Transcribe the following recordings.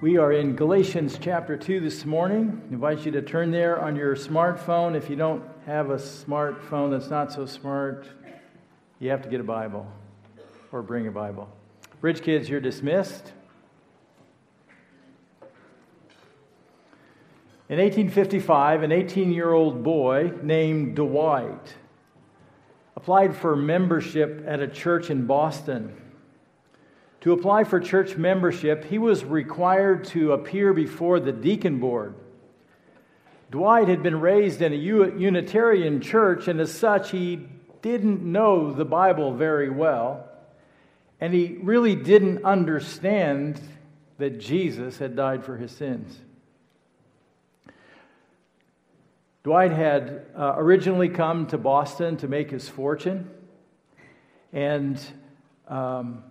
We are in Galatians chapter 2 this morning. I invite you to turn there on your smartphone. If you don't have a smartphone that's not so smart, you have to get a Bible or bring a Bible. Bridge kids, you're dismissed. In 1855, an 18 year old boy named Dwight applied for membership at a church in Boston. To apply for church membership, he was required to appear before the deacon board. Dwight had been raised in a Unitarian church, and as such, he didn't know the Bible very well, and he really didn't understand that Jesus had died for his sins. Dwight had uh, originally come to Boston to make his fortune, and um,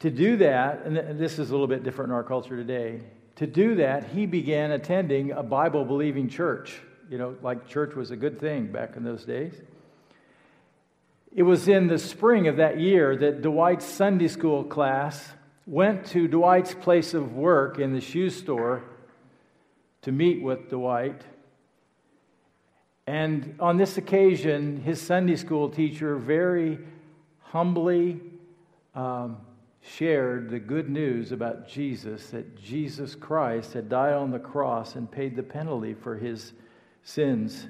to do that, and this is a little bit different in our culture today, to do that, he began attending a Bible believing church. You know, like church was a good thing back in those days. It was in the spring of that year that Dwight's Sunday school class went to Dwight's place of work in the shoe store to meet with Dwight. And on this occasion, his Sunday school teacher very humbly um, shared the good news about Jesus that Jesus Christ had died on the cross and paid the penalty for his sins.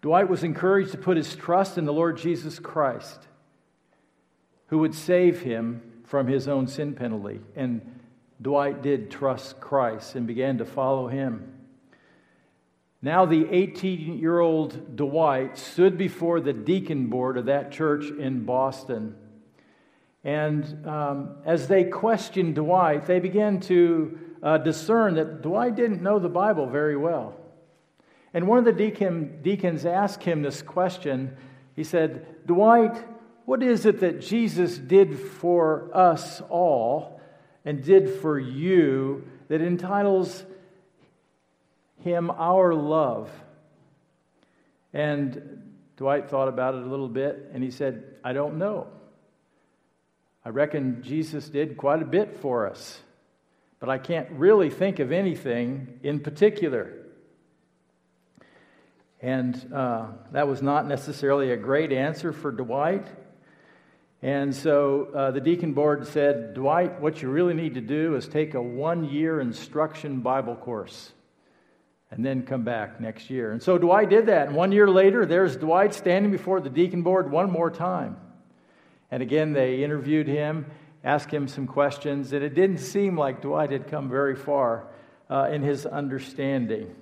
Dwight was encouraged to put his trust in the Lord Jesus Christ, who would save him from his own sin penalty. And Dwight did trust Christ and began to follow him. Now, the 18 year old Dwight stood before the deacon board of that church in Boston. And um, as they questioned Dwight, they began to uh, discern that Dwight didn't know the Bible very well. And one of the deacon, deacons asked him this question. He said, Dwight, what is it that Jesus did for us all and did for you that entitles him our love? And Dwight thought about it a little bit and he said, I don't know. I reckon Jesus did quite a bit for us, but I can't really think of anything in particular. And uh, that was not necessarily a great answer for Dwight. And so uh, the deacon board said, Dwight, what you really need to do is take a one year instruction Bible course and then come back next year. And so Dwight did that. And one year later, there's Dwight standing before the deacon board one more time. And again, they interviewed him, asked him some questions, and it didn't seem like Dwight had come very far uh, in his understanding.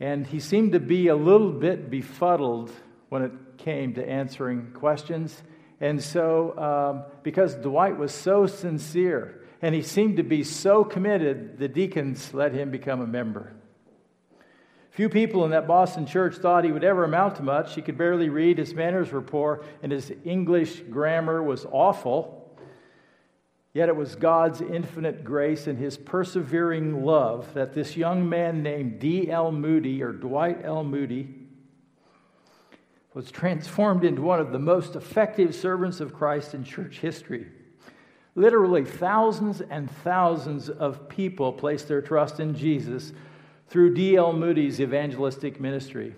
And he seemed to be a little bit befuddled when it came to answering questions. And so, um, because Dwight was so sincere and he seemed to be so committed, the deacons let him become a member. Few people in that Boston church thought he would ever amount to much. He could barely read, his manners were poor, and his English grammar was awful. Yet it was God's infinite grace and his persevering love that this young man named D.L. Moody, or Dwight L. Moody, was transformed into one of the most effective servants of Christ in church history. Literally, thousands and thousands of people placed their trust in Jesus through D.L. Moody's evangelistic ministry.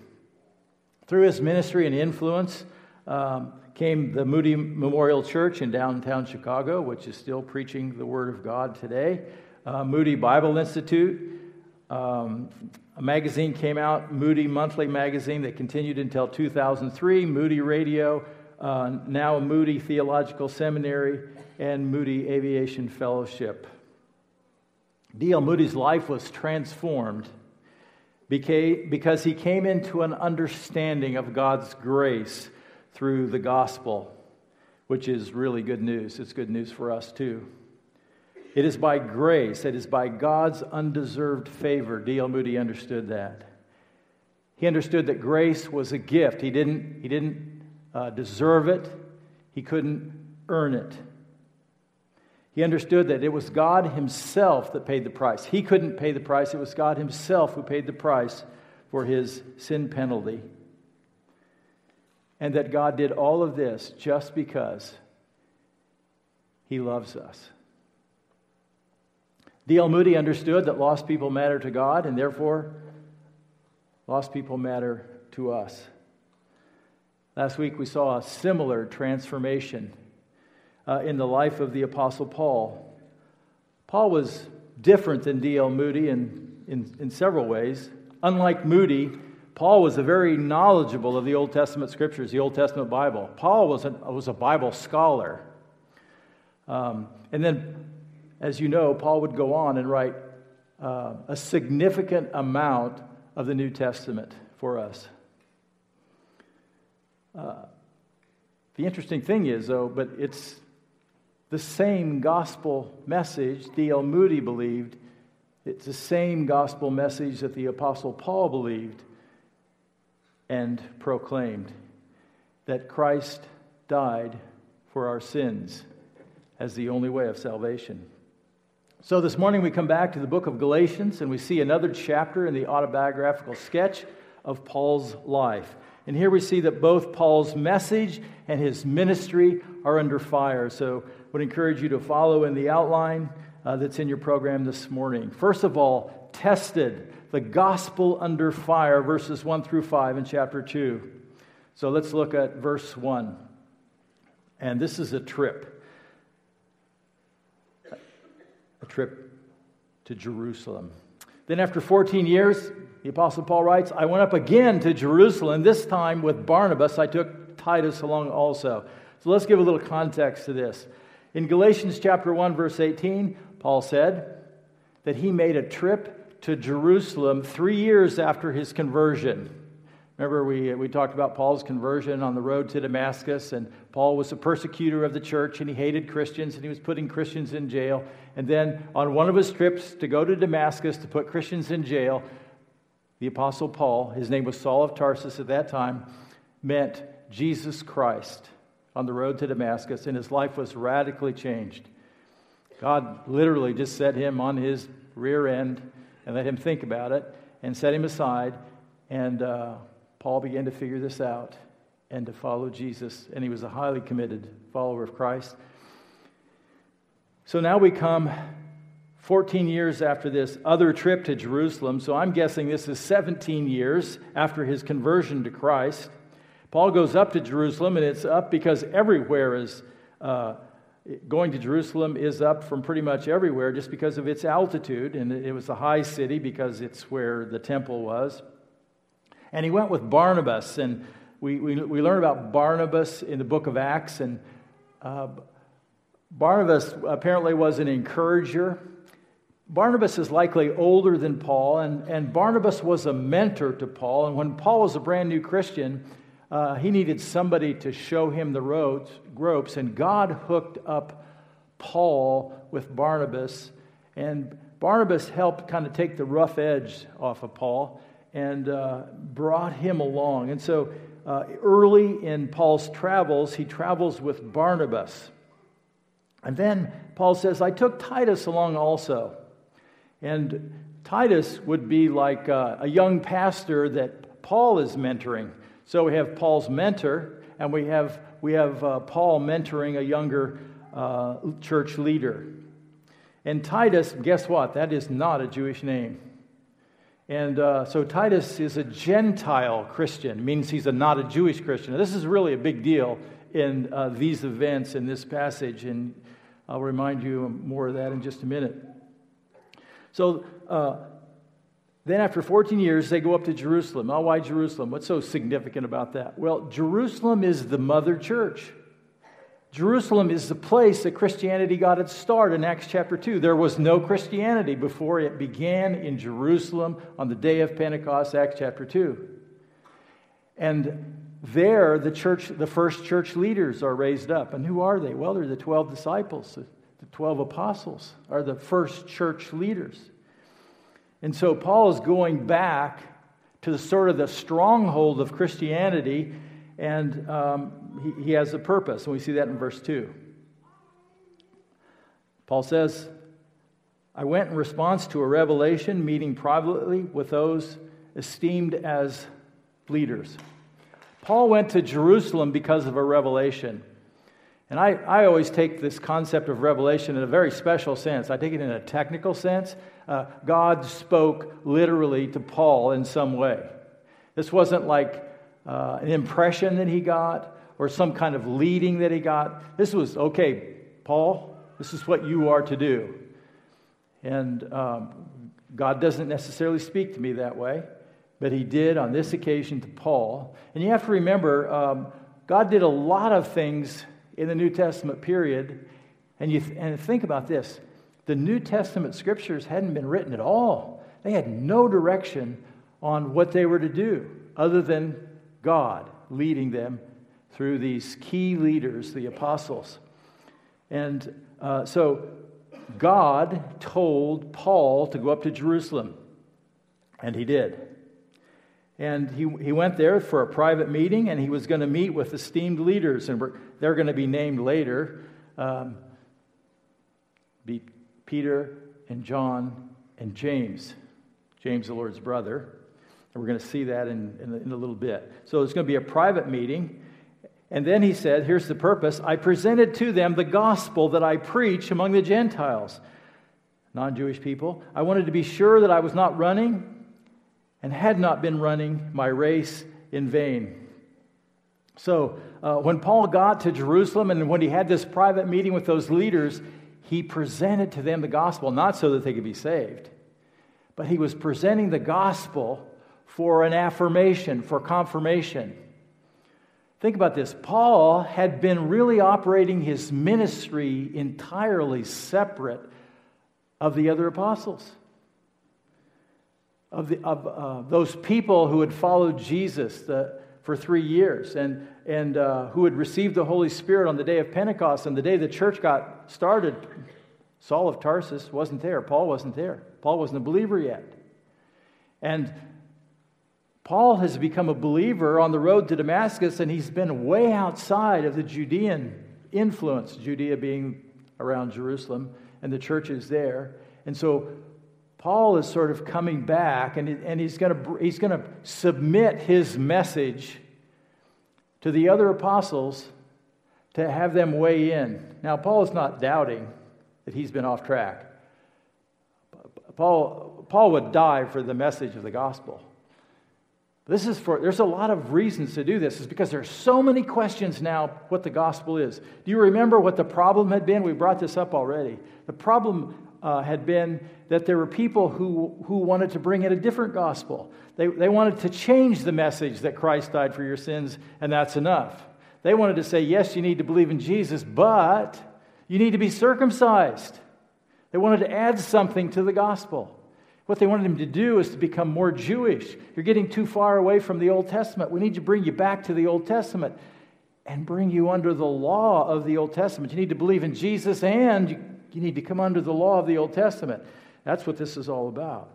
Through his ministry and influence um, came the Moody Memorial Church in downtown Chicago, which is still preaching the Word of God today. Uh, Moody Bible Institute. Um, a magazine came out, Moody Monthly Magazine, that continued until 2003. Moody Radio, uh, now Moody Theological Seminary, and Moody Aviation Fellowship. D.L. Moody's life was transformed because he came into an understanding of God's grace through the gospel, which is really good news. It's good news for us too. It is by grace, it is by God's undeserved favor. D.L. Moody understood that. He understood that grace was a gift. He didn't, he didn't uh, deserve it, he couldn't earn it. He understood that it was God Himself that paid the price. He couldn't pay the price, it was God Himself who paid the price for His sin penalty. And that God did all of this just because He loves us. D.L. Moody understood that lost people matter to God, and therefore, lost people matter to us. Last week, we saw a similar transformation uh, in the life of the Apostle Paul. Paul was different than D.L. Moody in, in, in several ways. Unlike Moody, Paul was a very knowledgeable of the Old Testament scriptures, the Old Testament Bible. Paul was a, was a Bible scholar. Um, and then, as you know, Paul would go on and write uh, a significant amount of the New Testament for us. Uh, the interesting thing is, though, but it's the same gospel message D.L. Moody believed. It's the same gospel message that the Apostle Paul believed and proclaimed that Christ died for our sins as the only way of salvation. So this morning we come back to the book of Galatians and we see another chapter in the autobiographical sketch of Paul's life. And here we see that both Paul's message and his ministry are under fire. So would encourage you to follow in the outline uh, that's in your program this morning. First of all, tested, the gospel under fire, verses 1 through 5 in chapter 2. So let's look at verse 1. And this is a trip a trip to Jerusalem. Then, after 14 years, the Apostle Paul writes, I went up again to Jerusalem, this time with Barnabas. I took Titus along also. So let's give a little context to this. In Galatians chapter 1, verse 18, Paul said that he made a trip to Jerusalem three years after his conversion. Remember, we, we talked about Paul's conversion on the road to Damascus, and Paul was a persecutor of the church, and he hated Christians, and he was putting Christians in jail. And then on one of his trips to go to Damascus to put Christians in jail, the Apostle Paul, his name was Saul of Tarsus at that time, met Jesus Christ on the road to Damascus, and his life was radically changed. God literally just set him on his rear end and let him think about it and set him aside. And uh, Paul began to figure this out and to follow Jesus, and he was a highly committed follower of Christ. So now we come 14 years after this other trip to Jerusalem. So I'm guessing this is 17 years after his conversion to Christ. Paul goes up to Jerusalem, and it's up because everywhere is. Uh, going to Jerusalem is up from pretty much everywhere just because of its altitude, and it was a high city because it's where the temple was. And he went with Barnabas, and we, we, we learn about Barnabas in the book of Acts. And uh, Barnabas apparently was an encourager. Barnabas is likely older than Paul, and, and Barnabas was a mentor to Paul. And when Paul was a brand new Christian, uh, he needed somebody to show him the roads, ropes, and God hooked up Paul with Barnabas. And Barnabas helped kind of take the rough edge off of Paul and uh, brought him along. And so uh, early in Paul's travels, he travels with Barnabas. And then Paul says, I took Titus along also. And Titus would be like uh, a young pastor that Paul is mentoring. So we have Paul's mentor, and we have, we have uh, Paul mentoring a younger uh, church leader. And Titus, guess what? That is not a Jewish name. And uh, so Titus is a Gentile Christian, means he's a, not a Jewish Christian. This is really a big deal in uh, these events in this passage, and I'll remind you more of that in just a minute. So uh, then, after 14 years, they go up to Jerusalem. Oh, why Jerusalem? What's so significant about that? Well, Jerusalem is the mother church. Jerusalem is the place that Christianity got its start in Acts chapter 2. There was no Christianity before it began in Jerusalem on the day of Pentecost, Acts chapter 2. And there, the church, the first church leaders are raised up. And who are they? Well, they're the 12 disciples. The 12 apostles are the first church leaders. And so Paul is going back to the sort of the stronghold of Christianity and um, he, he has a purpose, and we see that in verse 2. Paul says, I went in response to a revelation, meeting privately with those esteemed as leaders. Paul went to Jerusalem because of a revelation. And I, I always take this concept of revelation in a very special sense. I take it in a technical sense. Uh, God spoke literally to Paul in some way. This wasn't like uh, an impression that he got or some kind of leading that he got. This was, okay, Paul, this is what you are to do. And um, God doesn't necessarily speak to me that way, but he did on this occasion to Paul. And you have to remember, um, God did a lot of things in the New Testament period. And, you th- and think about this the New Testament scriptures hadn't been written at all, they had no direction on what they were to do other than God leading them through these key leaders, the apostles. And uh, so God told Paul to go up to Jerusalem, and he did. And he, he went there for a private meeting, and he was going to meet with esteemed leaders, and they're going to be named later um, be Peter and John and James, James, the Lord's brother. And we're going to see that in, in, in a little bit. So it's going to be a private meeting. And then he said, Here's the purpose I presented to them the gospel that I preach among the Gentiles, non Jewish people. I wanted to be sure that I was not running and had not been running my race in vain. So, uh, when Paul got to Jerusalem and when he had this private meeting with those leaders, he presented to them the gospel, not so that they could be saved, but he was presenting the gospel for an affirmation, for confirmation. Think about this. Paul had been really operating his ministry entirely separate of the other apostles of, the, of uh, those people who had followed Jesus the, for three years and, and uh, who had received the Holy Spirit on the day of Pentecost and the day the church got started. Saul of Tarsus wasn't there. Paul wasn't there. Paul wasn't a believer yet. And Paul has become a believer on the road to Damascus, and he's been way outside of the Judean influence, Judea being around Jerusalem, and the churches there. And so Paul is sort of coming back and, and he's going he's to submit his message to the other apostles to have them weigh in. Now, Paul is not doubting that he's been off track. Paul, Paul would die for the message of the gospel. This is for, there's a lot of reasons to do this, is because there's so many questions now what the gospel is. Do you remember what the problem had been? We brought this up already. The problem uh, had been that there were people who, who wanted to bring in a different gospel. They, they wanted to change the message that Christ died for your sins, and that's enough. They wanted to say, yes, you need to believe in Jesus, but you need to be circumcised. They wanted to add something to the gospel. What they wanted him to do is to become more Jewish. You're getting too far away from the Old Testament. We need to bring you back to the Old Testament and bring you under the law of the Old Testament. You need to believe in Jesus and you need to come under the law of the Old Testament. That's what this is all about.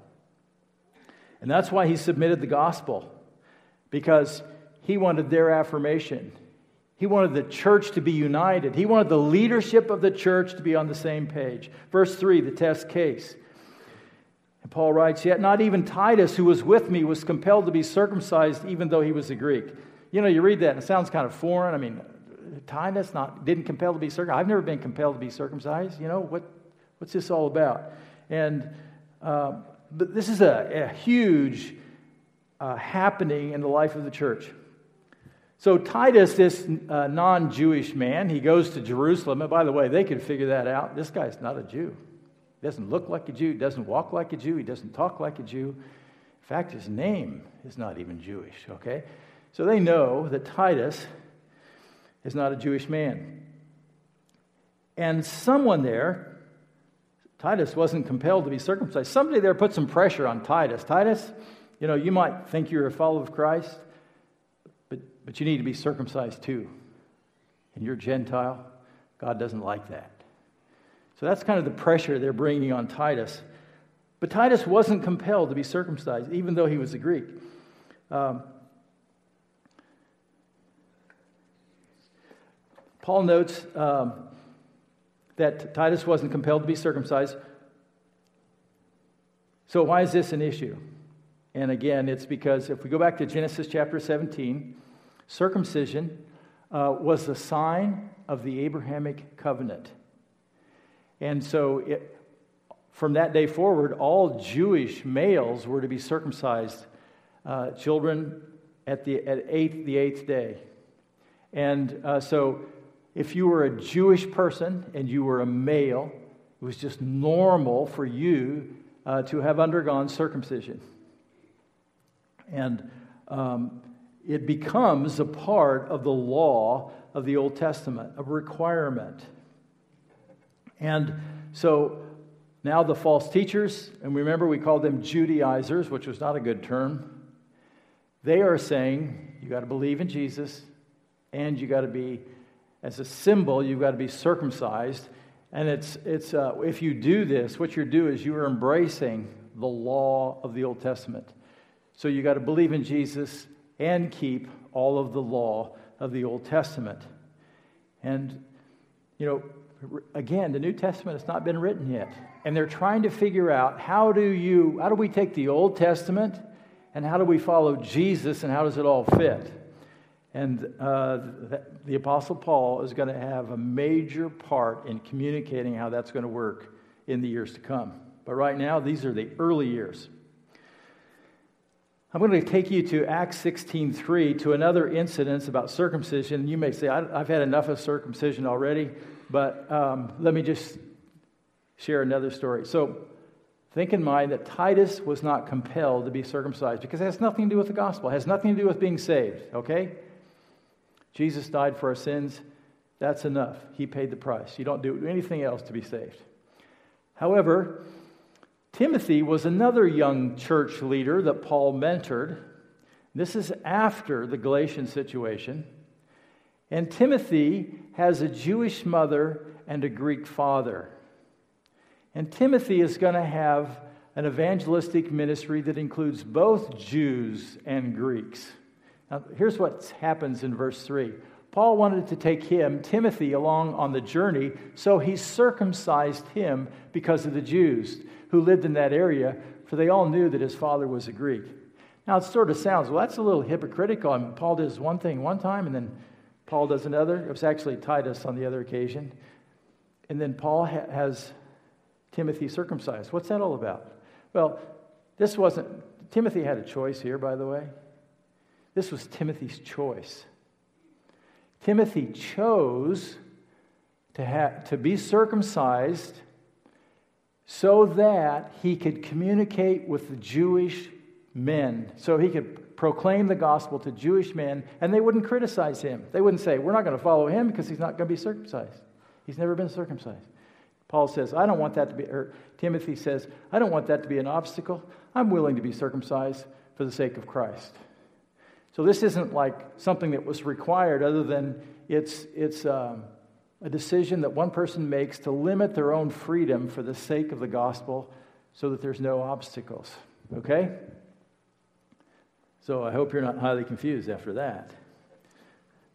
And that's why he submitted the gospel, because he wanted their affirmation. He wanted the church to be united. He wanted the leadership of the church to be on the same page. Verse 3, the test case. And Paul writes, Yet not even Titus, who was with me, was compelled to be circumcised, even though he was a Greek. You know, you read that and it sounds kind of foreign. I mean, Titus not didn't compel to be circumcised. I've never been compelled to be circumcised. You know what? What's this all about? And uh, but this is a, a huge uh, happening in the life of the church. So Titus, this uh, non-Jewish man, he goes to Jerusalem. And by the way, they could figure that out. This guy's not a Jew. He doesn't look like a Jew. He doesn't walk like a Jew. He doesn't talk like a Jew. In fact, his name is not even Jewish. Okay, so they know that Titus is not a Jewish man. And someone there, Titus wasn't compelled to be circumcised. Somebody there put some pressure on Titus. Titus, you know, you might think you're a follower of Christ, but, but you need to be circumcised too. And you're Gentile. God doesn't like that. So that's kind of the pressure they're bringing on Titus. But Titus wasn't compelled to be circumcised, even though he was a Greek. Um, Paul notes um, that Titus wasn't compelled to be circumcised. So, why is this an issue? And again, it's because if we go back to Genesis chapter 17, circumcision uh, was a sign of the Abrahamic covenant. And so it, from that day forward, all Jewish males were to be circumcised, uh, children at the at eighth, the eighth day. And uh, so if you were a Jewish person and you were a male, it was just normal for you uh, to have undergone circumcision. And um, it becomes a part of the law of the Old Testament, a requirement. And so now the false teachers, and remember we called them Judaizers, which was not a good term, they are saying you got to believe in Jesus and you got to be, as a symbol, you've got to be circumcised. And it's, it's uh, if you do this, what you do is you are embracing the law of the Old Testament. So you've got to believe in Jesus and keep all of the law of the Old Testament. And, you know, again, the New Testament has not been written yet. And they're trying to figure out how do you, how do we take the Old Testament and how do we follow Jesus and how does it all fit? And uh, the, Apostle Paul is going to have a major part in communicating how that's going to work in the years to come. But right now, these are the early years. I'm going to take you to Acts 16:3 to another incident about circumcision. You may say, I've had enough of circumcision already, but um, let me just share another story. So, think in mind that Titus was not compelled to be circumcised because it has nothing to do with the gospel, it has nothing to do with being saved, okay? Jesus died for our sins. That's enough. He paid the price. You don't do anything else to be saved. However, Timothy was another young church leader that Paul mentored. This is after the Galatian situation. And Timothy has a Jewish mother and a Greek father. And Timothy is going to have an evangelistic ministry that includes both Jews and Greeks. Now, here's what happens in verse 3 Paul wanted to take him, Timothy, along on the journey, so he circumcised him because of the Jews who lived in that area, for they all knew that his father was a Greek. Now, it sort of sounds, well, that's a little hypocritical. I mean, Paul does one thing one time, and then Paul does another. It was actually Titus on the other occasion. And then Paul ha- has Timothy circumcised. What's that all about? Well, this wasn't, Timothy had a choice here, by the way. This was Timothy's choice. Timothy chose to, have, to be circumcised so that he could communicate with the Jewish men, so he could proclaim the gospel to Jewish men, and they wouldn't criticize him. They wouldn't say, We're not going to follow him because he's not going to be circumcised. He's never been circumcised. Paul says, I don't want that to be, or Timothy says, I don't want that to be an obstacle. I'm willing to be circumcised for the sake of Christ. So this isn't like something that was required, other than it's, it's, um, a decision that one person makes to limit their own freedom for the sake of the gospel so that there's no obstacles. Okay? So I hope you're not highly confused after that.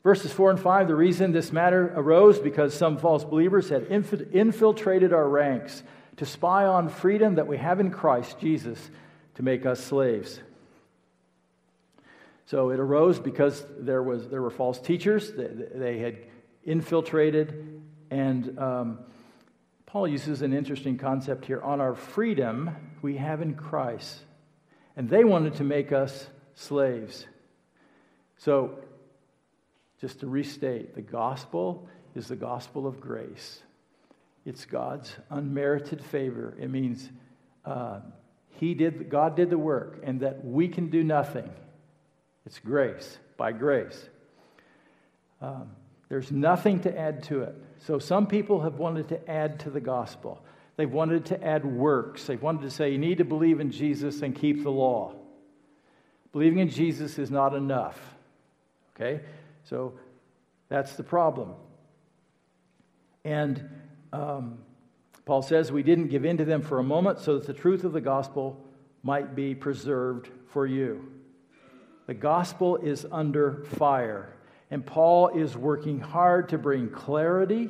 Verses 4 and 5 the reason this matter arose because some false believers had infiltrated our ranks to spy on freedom that we have in Christ Jesus to make us slaves. So it arose because there, was, there were false teachers. They, they had infiltrated. And um, Paul uses an interesting concept here. On our freedom we have in Christ. And they wanted to make us slaves. So, just to restate, the gospel is the gospel of grace. It's God's unmerited favor. It means uh, he did, God did the work, and that we can do nothing. It's grace, by grace. Um, there's nothing to add to it. So some people have wanted to add to the gospel. They've wanted to add works. They've wanted to say, you need to believe in Jesus and keep the law. Believing in Jesus is not enough. Okay? So that's the problem. And um, Paul says, We didn't give in to them for a moment so that the truth of the gospel might be preserved for you. The gospel is under fire. And Paul is working hard to bring clarity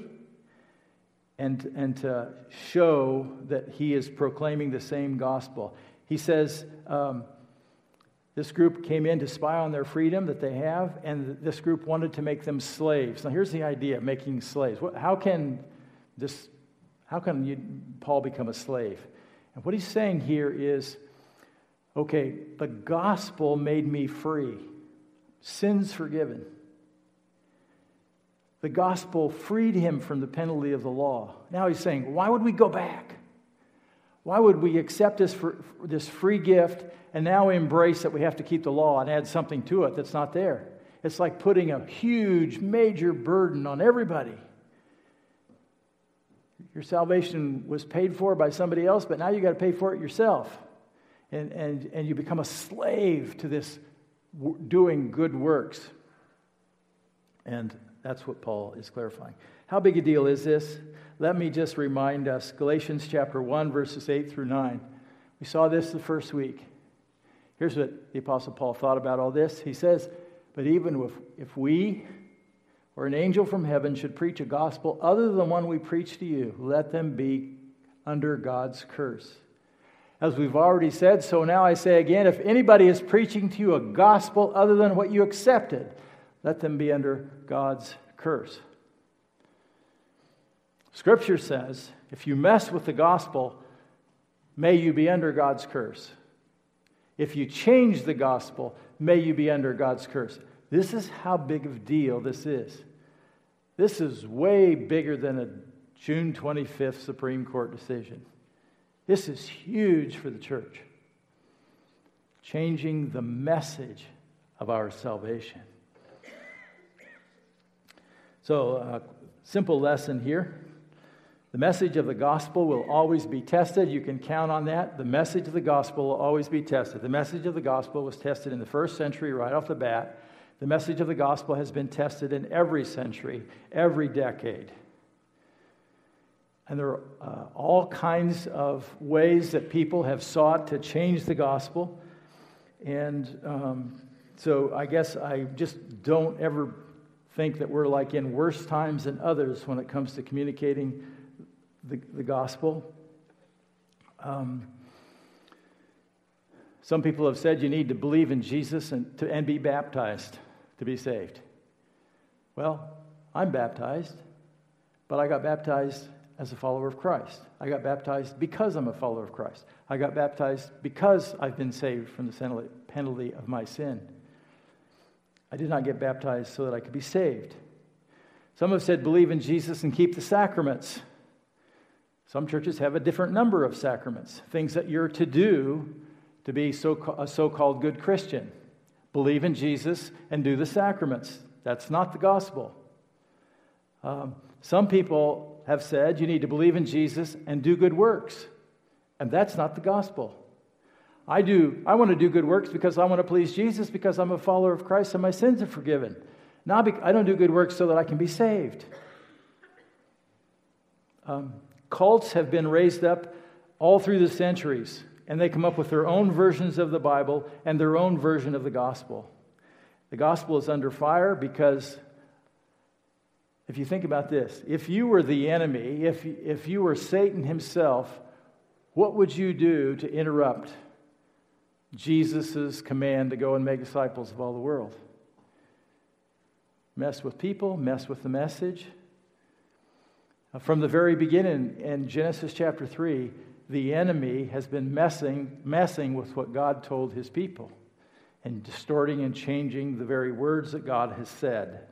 and, and to show that he is proclaiming the same gospel. He says, um, This group came in to spy on their freedom that they have, and this group wanted to make them slaves. Now, here's the idea of making slaves. How can this, how can you, Paul become a slave? And what he's saying here is okay, the gospel made me free, sins forgiven. The gospel freed him from the penalty of the law. Now he's saying, why would we go back? Why would we accept this, this free gift and now embrace that we have to keep the law and add something to it that's not there? It's like putting a huge, major burden on everybody. Your salvation was paid for by somebody else, but now you got to pay for it yourself. And, and, and you become a slave to this doing good works. And that's what Paul is clarifying. How big a deal is this? Let me just remind us Galatians chapter 1, verses 8 through 9. We saw this the first week. Here's what the Apostle Paul thought about all this. He says, But even if, if we or an angel from heaven should preach a gospel other than one we preach to you, let them be under God's curse. As we've already said, so now I say again if anybody is preaching to you a gospel other than what you accepted, let them be under God's curse. Scripture says if you mess with the gospel, may you be under God's curse. If you change the gospel, may you be under God's curse. This is how big of a deal this is. This is way bigger than a June 25th Supreme Court decision. This is huge for the church. Changing the message of our salvation. So, a simple lesson here. The message of the gospel will always be tested. You can count on that. The message of the gospel will always be tested. The message of the gospel was tested in the first century right off the bat. The message of the gospel has been tested in every century, every decade. And there are uh, all kinds of ways that people have sought to change the gospel. And um, so I guess I just don't ever think that we're like in worse times than others when it comes to communicating the, the gospel. Um, some people have said you need to believe in Jesus and, to, and be baptized to be saved. Well, I'm baptized, but I got baptized as a follower of Christ. I got baptized because I'm a follower of Christ. I got baptized because I've been saved from the penalty of my sin. I did not get baptized so that I could be saved. Some have said, believe in Jesus and keep the sacraments. Some churches have a different number of sacraments, things that you're to do to be so, a so called good Christian. Believe in Jesus and do the sacraments. That's not the gospel. Um, some people have said you need to believe in Jesus and do good works, and that's not the gospel. I do. I want to do good works because I want to please Jesus because I'm a follower of Christ and my sins are forgiven. Not I don't do good works so that I can be saved. Um, cults have been raised up all through the centuries, and they come up with their own versions of the Bible and their own version of the gospel. The gospel is under fire because if you think about this, if you were the enemy, if, if you were Satan himself, what would you do to interrupt Jesus' command to go and make disciples of all the world. Mess with people, mess with the message. Uh, from the very beginning in Genesis chapter 3, the enemy has been messing, messing with what God told his people and distorting and changing the very words that God has said.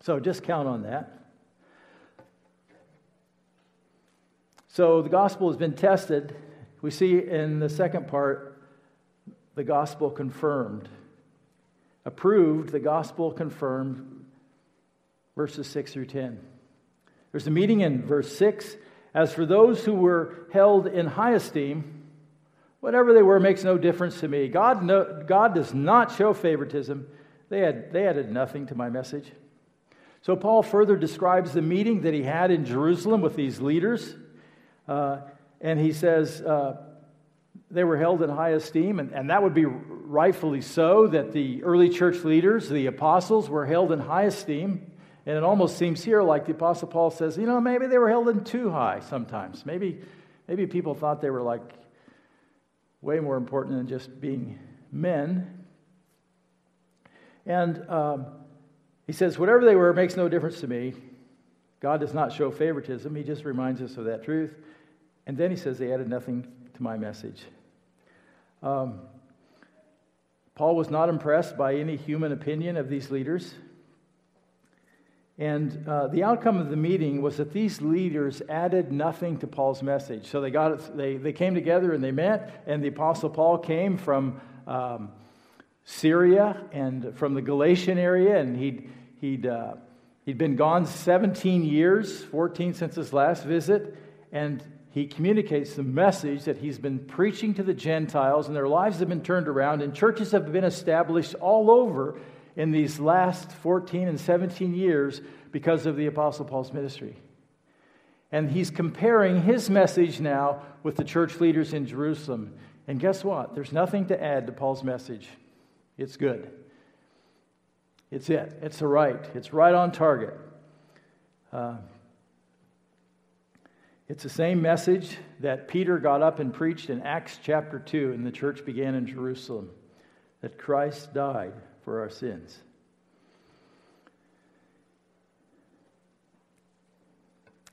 So just count on that. So the gospel has been tested we see in the second part the gospel confirmed. Approved, the gospel confirmed, verses 6 through 10. There's a meeting in verse 6. As for those who were held in high esteem, whatever they were makes no difference to me. God, no, God does not show favoritism. They, had, they added nothing to my message. So Paul further describes the meeting that he had in Jerusalem with these leaders. Uh, and he says uh, they were held in high esteem, and, and that would be rightfully so, that the early church leaders, the apostles, were held in high esteem. And it almost seems here like the Apostle Paul says, you know, maybe they were held in too high sometimes. Maybe, maybe people thought they were like way more important than just being men. And um, he says, Whatever they were makes no difference to me. God does not show favoritism, He just reminds us of that truth. And then he says, They added nothing to my message. Um, Paul was not impressed by any human opinion of these leaders. And uh, the outcome of the meeting was that these leaders added nothing to Paul's message. So they, got it, they, they came together and they met, and the Apostle Paul came from um, Syria and from the Galatian area, and he'd, he'd, uh, he'd been gone 17 years, 14 since his last visit, and he communicates the message that he's been preaching to the Gentiles, and their lives have been turned around, and churches have been established all over in these last 14 and 17 years because of the Apostle Paul's ministry. And he's comparing his message now with the church leaders in Jerusalem. And guess what? There's nothing to add to Paul's message. It's good. It's it. It's the right. It's right on target. Uh, it's the same message that Peter got up and preached in Acts chapter 2, and the church began in Jerusalem that Christ died for our sins.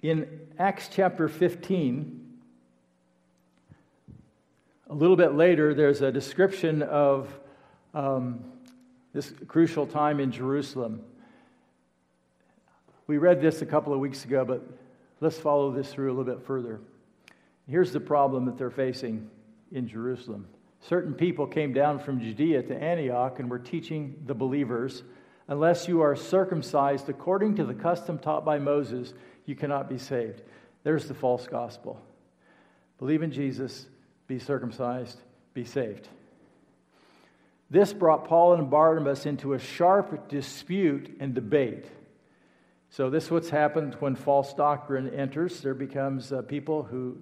In Acts chapter 15, a little bit later, there's a description of um, this crucial time in Jerusalem. We read this a couple of weeks ago, but let's follow this through a little bit further. Here's the problem that they're facing in Jerusalem certain people came down from Judea to Antioch and were teaching the believers unless you are circumcised according to the custom taught by Moses, you cannot be saved. There's the false gospel. Believe in Jesus, be circumcised, be saved. This brought Paul and Barnabas into a sharp dispute and debate. So, this is what's happened when false doctrine enters. There becomes uh, people who,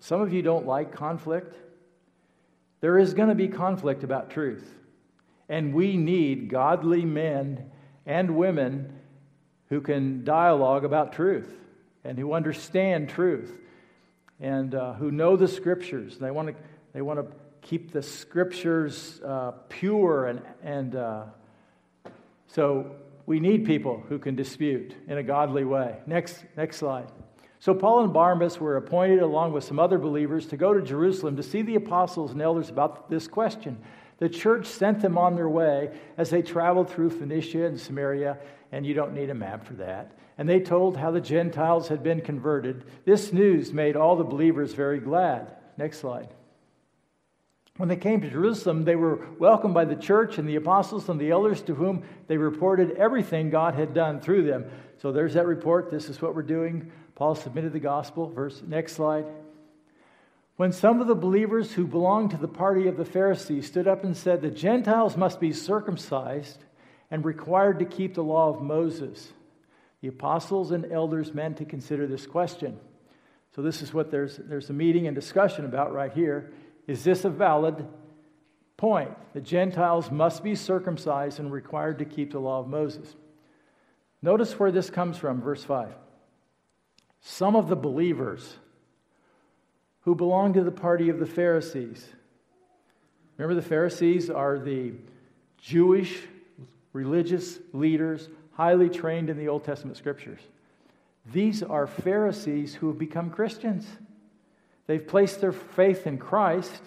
some of you don't like conflict. There is going to be conflict about truth. And we need godly men and women who can dialogue about truth and who understand truth and uh, who know the scriptures. They want to, they want to keep the scriptures uh, pure and, and uh, so we need people who can dispute in a godly way. Next, next slide. So Paul and Barnabas were appointed, along with some other believers, to go to Jerusalem to see the apostles and elders about this question. The church sent them on their way as they traveled through Phoenicia and Samaria, and you don't need a map for that. And they told how the Gentiles had been converted. This news made all the believers very glad. Next slide. When they came to Jerusalem, they were welcomed by the church and the apostles and the elders to whom they reported everything God had done through them. So there's that report. This is what we're doing. Paul submitted the gospel. Verse next slide. When some of the believers who belonged to the party of the Pharisees stood up and said, The Gentiles must be circumcised and required to keep the law of Moses, the apostles and elders meant to consider this question. So, this is what there's, there's a meeting and discussion about right here. Is this a valid point? The Gentiles must be circumcised and required to keep the law of Moses. Notice where this comes from, verse 5 some of the believers who belong to the party of the Pharisees. Remember, the Pharisees are the Jewish religious leaders, highly trained in the Old Testament scriptures. These are Pharisees who have become Christians. They've placed their faith in Christ.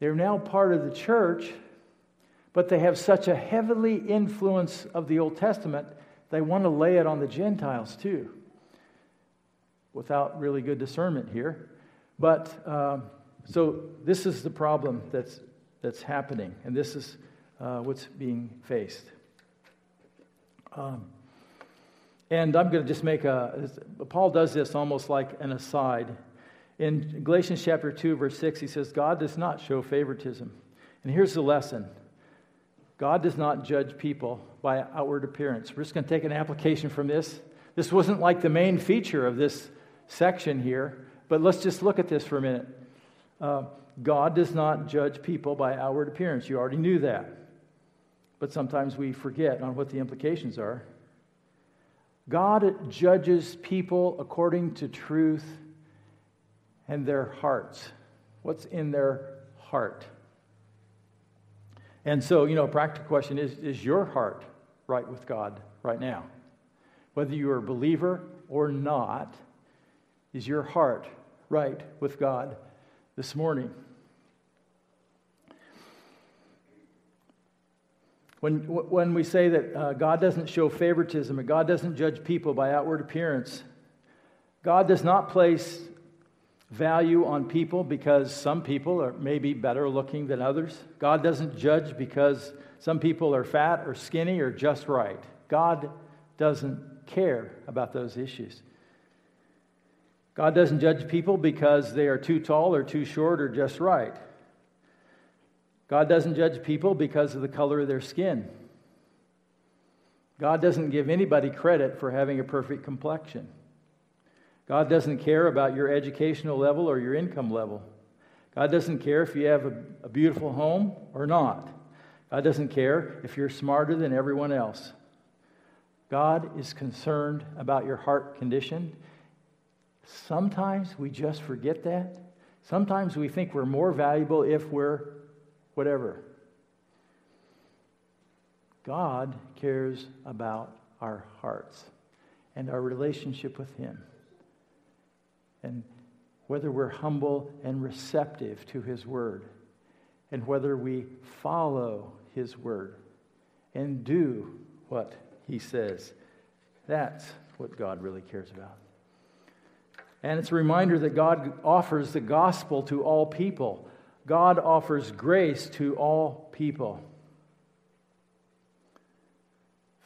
They're now part of the church, but they have such a heavily influence of the Old Testament, they want to lay it on the Gentiles too without really good discernment here. But um, so this is the problem that's, that's happening, and this is uh, what's being faced. Um, and I'm going to just make a, Paul does this almost like an aside. In Galatians chapter 2, verse 6, he says, God does not show favoritism. And here's the lesson God does not judge people by outward appearance. We're just going to take an application from this. This wasn't like the main feature of this section here, but let's just look at this for a minute. Uh, God does not judge people by outward appearance. You already knew that. But sometimes we forget on what the implications are. God judges people according to truth and their hearts. What's in their heart? And so, you know, a practical question is Is your heart right with God right now? Whether you are a believer or not, is your heart right with God this morning? When, when we say that uh, God doesn't show favoritism and God doesn't judge people by outward appearance, God does not place value on people because some people are maybe better looking than others. God doesn't judge because some people are fat or skinny or just right. God doesn't care about those issues. God doesn't judge people because they are too tall or too short or just right. God doesn't judge people because of the color of their skin. God doesn't give anybody credit for having a perfect complexion. God doesn't care about your educational level or your income level. God doesn't care if you have a, a, beautiful home or not. God doesn't care if you're smarter than everyone else. God is concerned about your heart condition. Sometimes we just forget that. Sometimes we think we're more valuable if we're whatever. God cares about our hearts and our relationship with Him and whether we're humble and receptive to His Word, and whether we follow His Word and do what He says. That's what God really cares about. And it's a reminder that God offers the gospel to all people. God offers grace to all people.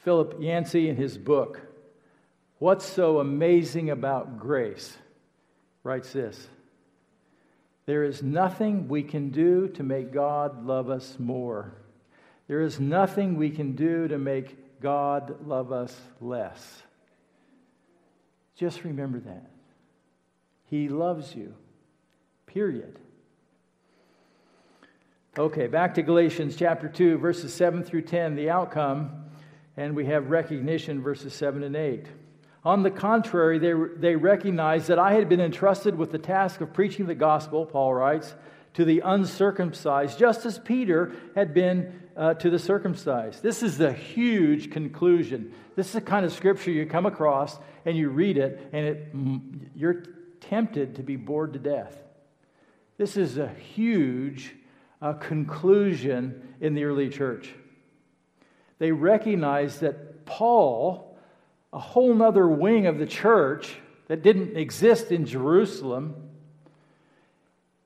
Philip Yancey, in his book, What's So Amazing About Grace? Writes this There is nothing we can do to make God love us more. There is nothing we can do to make God love us less. Just remember that. He loves you, period. Okay, back to Galatians chapter 2, verses 7 through 10, the outcome, and we have recognition, verses 7 and 8. On the contrary, they, they recognized that I had been entrusted with the task of preaching the gospel, Paul writes, to the uncircumcised, just as Peter had been uh, to the circumcised. This is the huge conclusion. This is the kind of scripture you come across and you read it, and it, you're tempted to be bored to death. This is a huge uh, conclusion in the early church. They recognized that Paul a whole nother wing of the church that didn't exist in Jerusalem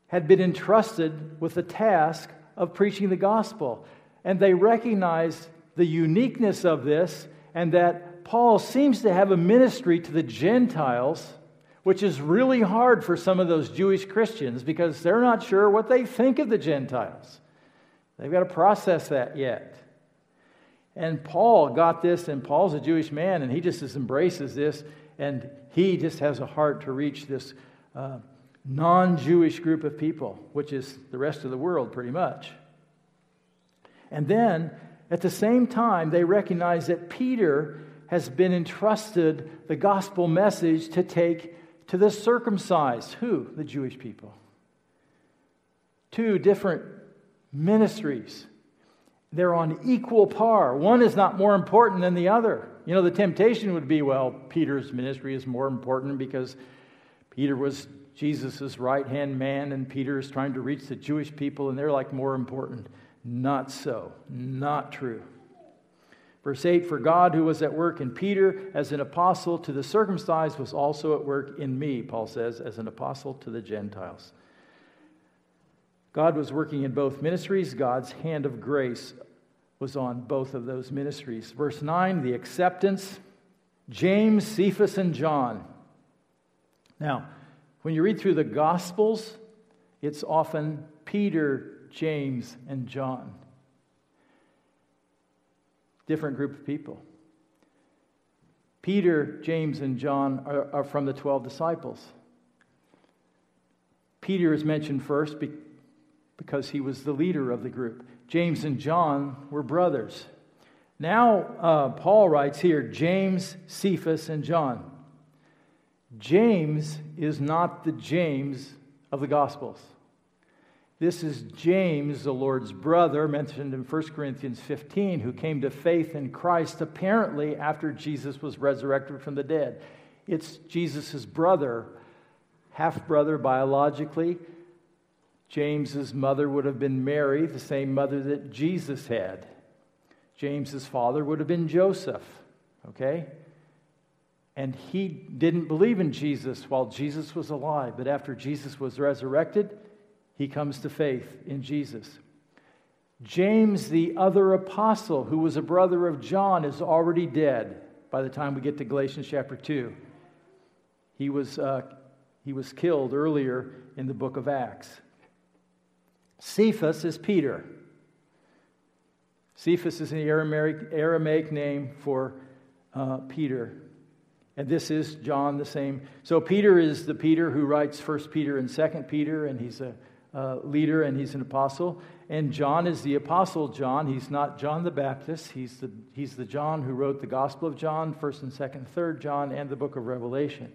had been entrusted with the task of preaching the gospel. And they recognized the uniqueness of this and that Paul seems to have a ministry to the Gentiles, which is really hard for some of those Jewish Christians because they're not sure what they think of the Gentiles. They've got to process that yet. And Paul got this, and Paul's a Jewish man, and he just embraces this, and he just has a heart to reach this uh, non Jewish group of people, which is the rest of the world pretty much. And then, at the same time, they recognize that Peter has been entrusted the gospel message to take to the circumcised. Who? The Jewish people. Two different ministries they're on equal par. One is not more important than the other. You know, the temptation would be well, Peter's ministry is more important because Peter was Jesus' right hand man, and Peter is trying to reach the Jewish people, and they're like more important. Not so. Not true. Verse 8 For God, who was at work in Peter as an apostle to the circumcised, was also at work in me, Paul says, as an apostle to the Gentiles. God was working in both ministries. God's hand of grace was on both of those ministries. Verse 9, the acceptance James, Cephas, and John. Now, when you read through the Gospels, it's often Peter, James, and John. Different group of people. Peter, James, and John are, are from the 12 disciples. Peter is mentioned first because he was the leader of the group. James and John were brothers. Now, uh, Paul writes here James, Cephas, and John. James is not the James of the Gospels. This is James, the Lord's brother, mentioned in 1 Corinthians 15, who came to faith in Christ apparently after Jesus was resurrected from the dead. It's Jesus' brother, half brother biologically. James's mother would have been Mary, the same mother that Jesus had. James's father would have been Joseph, okay? And he didn't believe in Jesus while Jesus was alive, but after Jesus was resurrected, he comes to faith in Jesus. James, the other apostle, who was a brother of John, is already dead by the time we get to Galatians chapter 2. He was, uh, he was killed earlier in the book of Acts. Cephas is Peter. Cephas is an Aramaic, Aramaic name for uh, Peter. And this is John the same. So Peter is the Peter who writes First Peter and Second Peter, and he's a leader and he's an apostle. And John is the apostle John. He's not John the Baptist. He's the, he's the John who wrote the Gospel of John, 1st and 2nd, 3rd John, and the book of Revelation.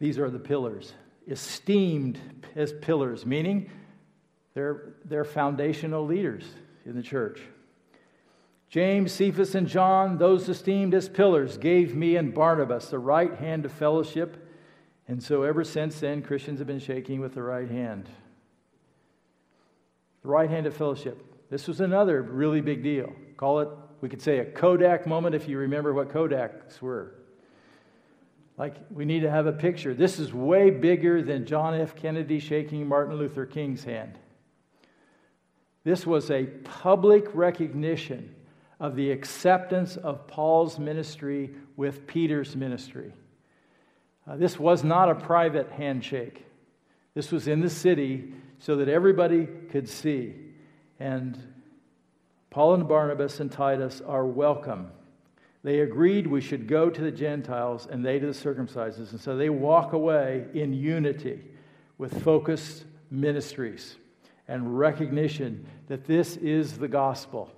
These are the pillars, esteemed as pillars, meaning they're, they're foundational leaders in the church. James, Cephas, and John, those esteemed as pillars, gave me and Barnabas the right hand of fellowship and so ever since then, Christians have been shaking with the right hand. The right hand of fellowship. This was another really big deal. Call it, we could say, a Kodak moment if you remember what Kodaks were. Like, we need to have a picture. This is way bigger than John F. Kennedy shaking Martin Luther King's hand. This was a public recognition of the acceptance of Paul's ministry with Peter's ministry. Uh, this was not a private handshake. This was in the city so that everybody could see. And Paul and Barnabas and Titus are welcome. They agreed we should go to the Gentiles and they to the circumcised. And so they walk away in unity with focused ministries and recognition that this is the gospel.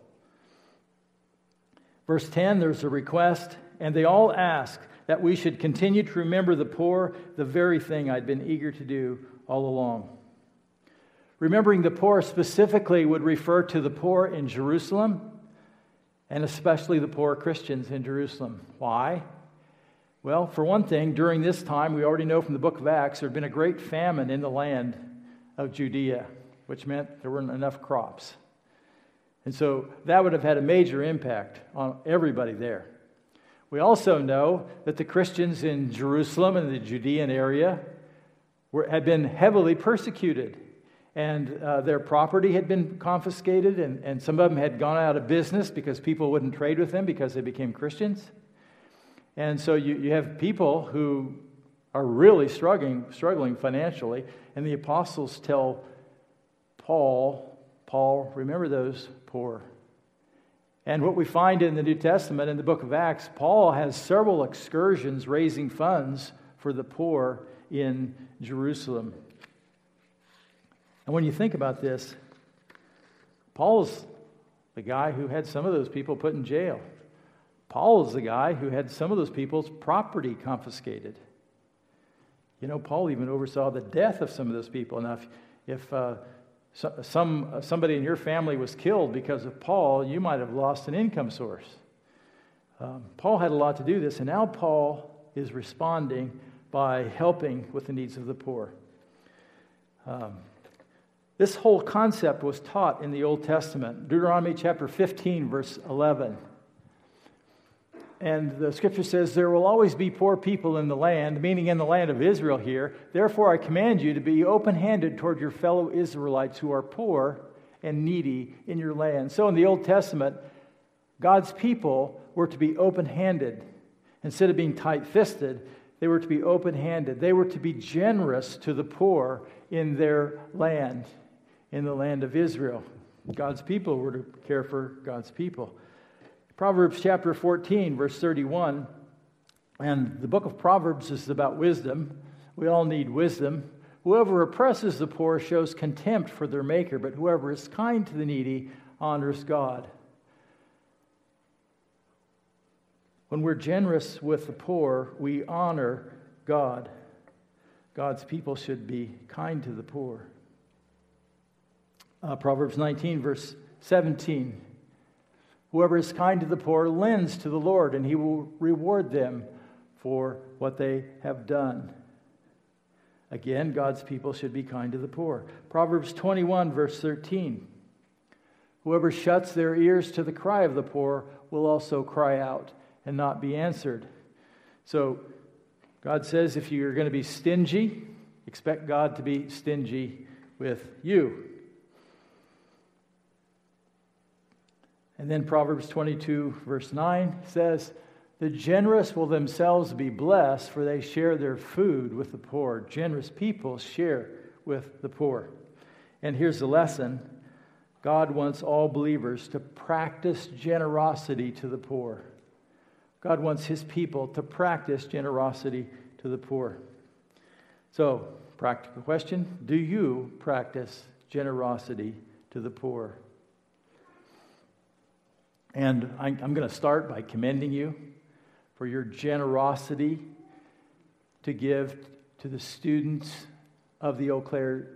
Verse 10 there's a request, and they all ask, that we should continue to remember the poor, the very thing I'd been eager to do all along. Remembering the poor specifically would refer to the poor in Jerusalem and especially the poor Christians in Jerusalem. Why? Well, for one thing, during this time, we already know from the book of Acts, there had been a great famine in the land of Judea, which meant there weren't enough crops. And so that would have had a major impact on everybody there. We also know that the Christians in Jerusalem and the Judean area were, had been heavily persecuted, and uh, their property had been confiscated, and, and some of them had gone out of business because people wouldn't trade with them because they became Christians. And so you, you have people who are really struggling, struggling financially, and the apostles tell Paul, Paul, remember those poor. And what we find in the New Testament, in the book of Acts, Paul has several excursions raising funds for the poor in Jerusalem. And when you think about this, Paul's the guy who had some of those people put in jail. Paul is the guy who had some of those people's property confiscated. You know, Paul even oversaw the death of some of those people. Now, if, if uh, some, somebody in your family was killed because of Paul, you might have lost an income source. Um, Paul had a lot to do this, and now Paul is responding by helping with the needs of the poor. Um, this whole concept was taught in the Old Testament. Deuteronomy chapter 15, verse 11. And the scripture says, There will always be poor people in the land, meaning in the land of Israel here. Therefore, I command you to be open handed toward your fellow Israelites who are poor and needy in your land. So, in the Old Testament, God's people were to be open handed. Instead of being tight fisted, they were to be open handed. They were to be generous to the poor in their land, in the land of Israel. God's people were to care for God's people. Proverbs chapter 14, verse 31. And the book of Proverbs is about wisdom. We all need wisdom. Whoever oppresses the poor shows contempt for their maker, but whoever is kind to the needy honors God. When we're generous with the poor, we honor God. God's people should be kind to the poor. Uh, Proverbs 19, verse 17. Whoever is kind to the poor lends to the Lord, and he will reward them for what they have done. Again, God's people should be kind to the poor. Proverbs 21, verse 13. Whoever shuts their ears to the cry of the poor will also cry out and not be answered. So, God says if you're going to be stingy, expect God to be stingy with you. And then Proverbs 22, verse 9 says, The generous will themselves be blessed, for they share their food with the poor. Generous people share with the poor. And here's the lesson God wants all believers to practice generosity to the poor. God wants his people to practice generosity to the poor. So, practical question Do you practice generosity to the poor? And I'm going to start by commending you for your generosity to give to the students of the Eau Claire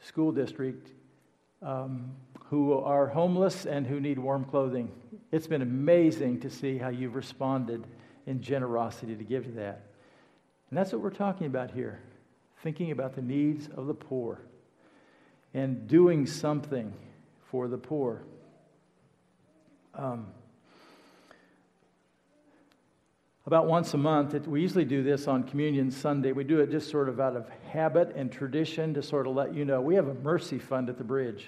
School District um, who are homeless and who need warm clothing. It's been amazing to see how you've responded in generosity to give to that. And that's what we're talking about here thinking about the needs of the poor and doing something for the poor. Um, about once a month, it, we usually do this on Communion Sunday. We do it just sort of out of habit and tradition to sort of let you know we have a mercy fund at the bridge.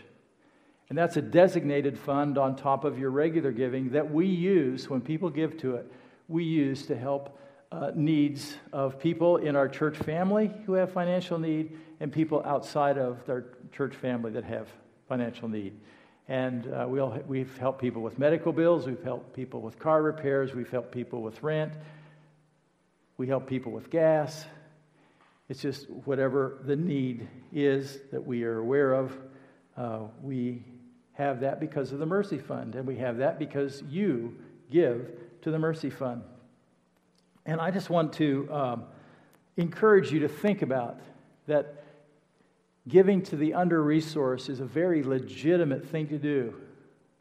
And that's a designated fund on top of your regular giving that we use when people give to it. We use to help uh, needs of people in our church family who have financial need and people outside of their church family that have financial need. And uh, we'll, we've helped people with medical bills, we've helped people with car repairs, we've helped people with rent, we help people with gas. It's just whatever the need is that we are aware of, uh, we have that because of the Mercy Fund, and we have that because you give to the Mercy Fund. And I just want to um, encourage you to think about that Giving to the under resourced is a very legitimate thing to do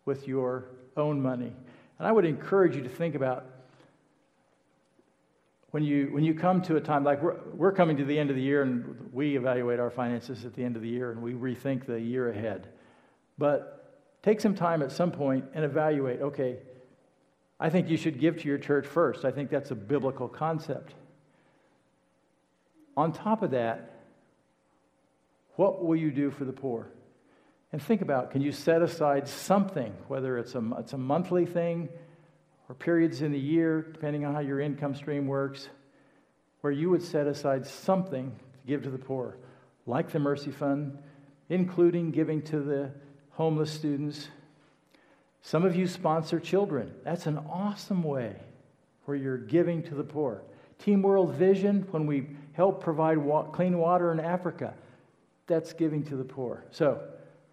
with your own money. And I would encourage you to think about when you, when you come to a time like we're, we're coming to the end of the year and we evaluate our finances at the end of the year and we rethink the year ahead. But take some time at some point and evaluate okay, I think you should give to your church first. I think that's a biblical concept. On top of that, what will you do for the poor? And think about can you set aside something, whether it's a, it's a monthly thing or periods in the year, depending on how your income stream works, where you would set aside something to give to the poor, like the Mercy Fund, including giving to the homeless students. Some of you sponsor children. That's an awesome way where you're giving to the poor. Team World Vision, when we help provide wa- clean water in Africa, that's giving to the poor. So,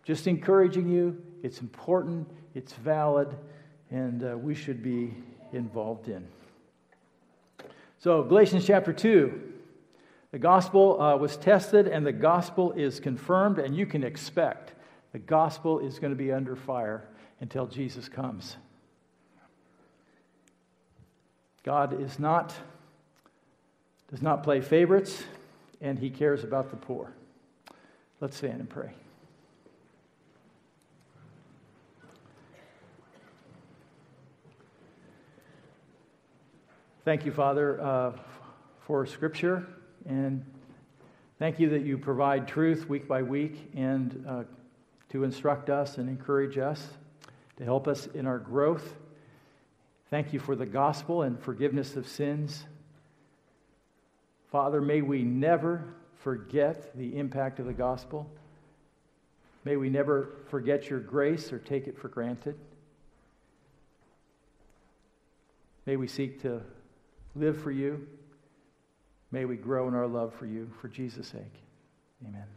just encouraging you, it's important, it's valid, and uh, we should be involved in. So, Galatians chapter 2. The gospel uh, was tested and the gospel is confirmed, and you can expect the gospel is going to be under fire until Jesus comes. God is not, does not play favorites, and he cares about the poor. Let's stand and pray. Thank you, Father, uh, for Scripture, and thank you that you provide truth week by week and uh, to instruct us and encourage us, to help us in our growth. Thank you for the gospel and forgiveness of sins. Father, may we never forget the impact of the gospel. May we never forget your grace or take it for granted. May we seek to live for you. May we grow in our love for you for Jesus' sake. Amen.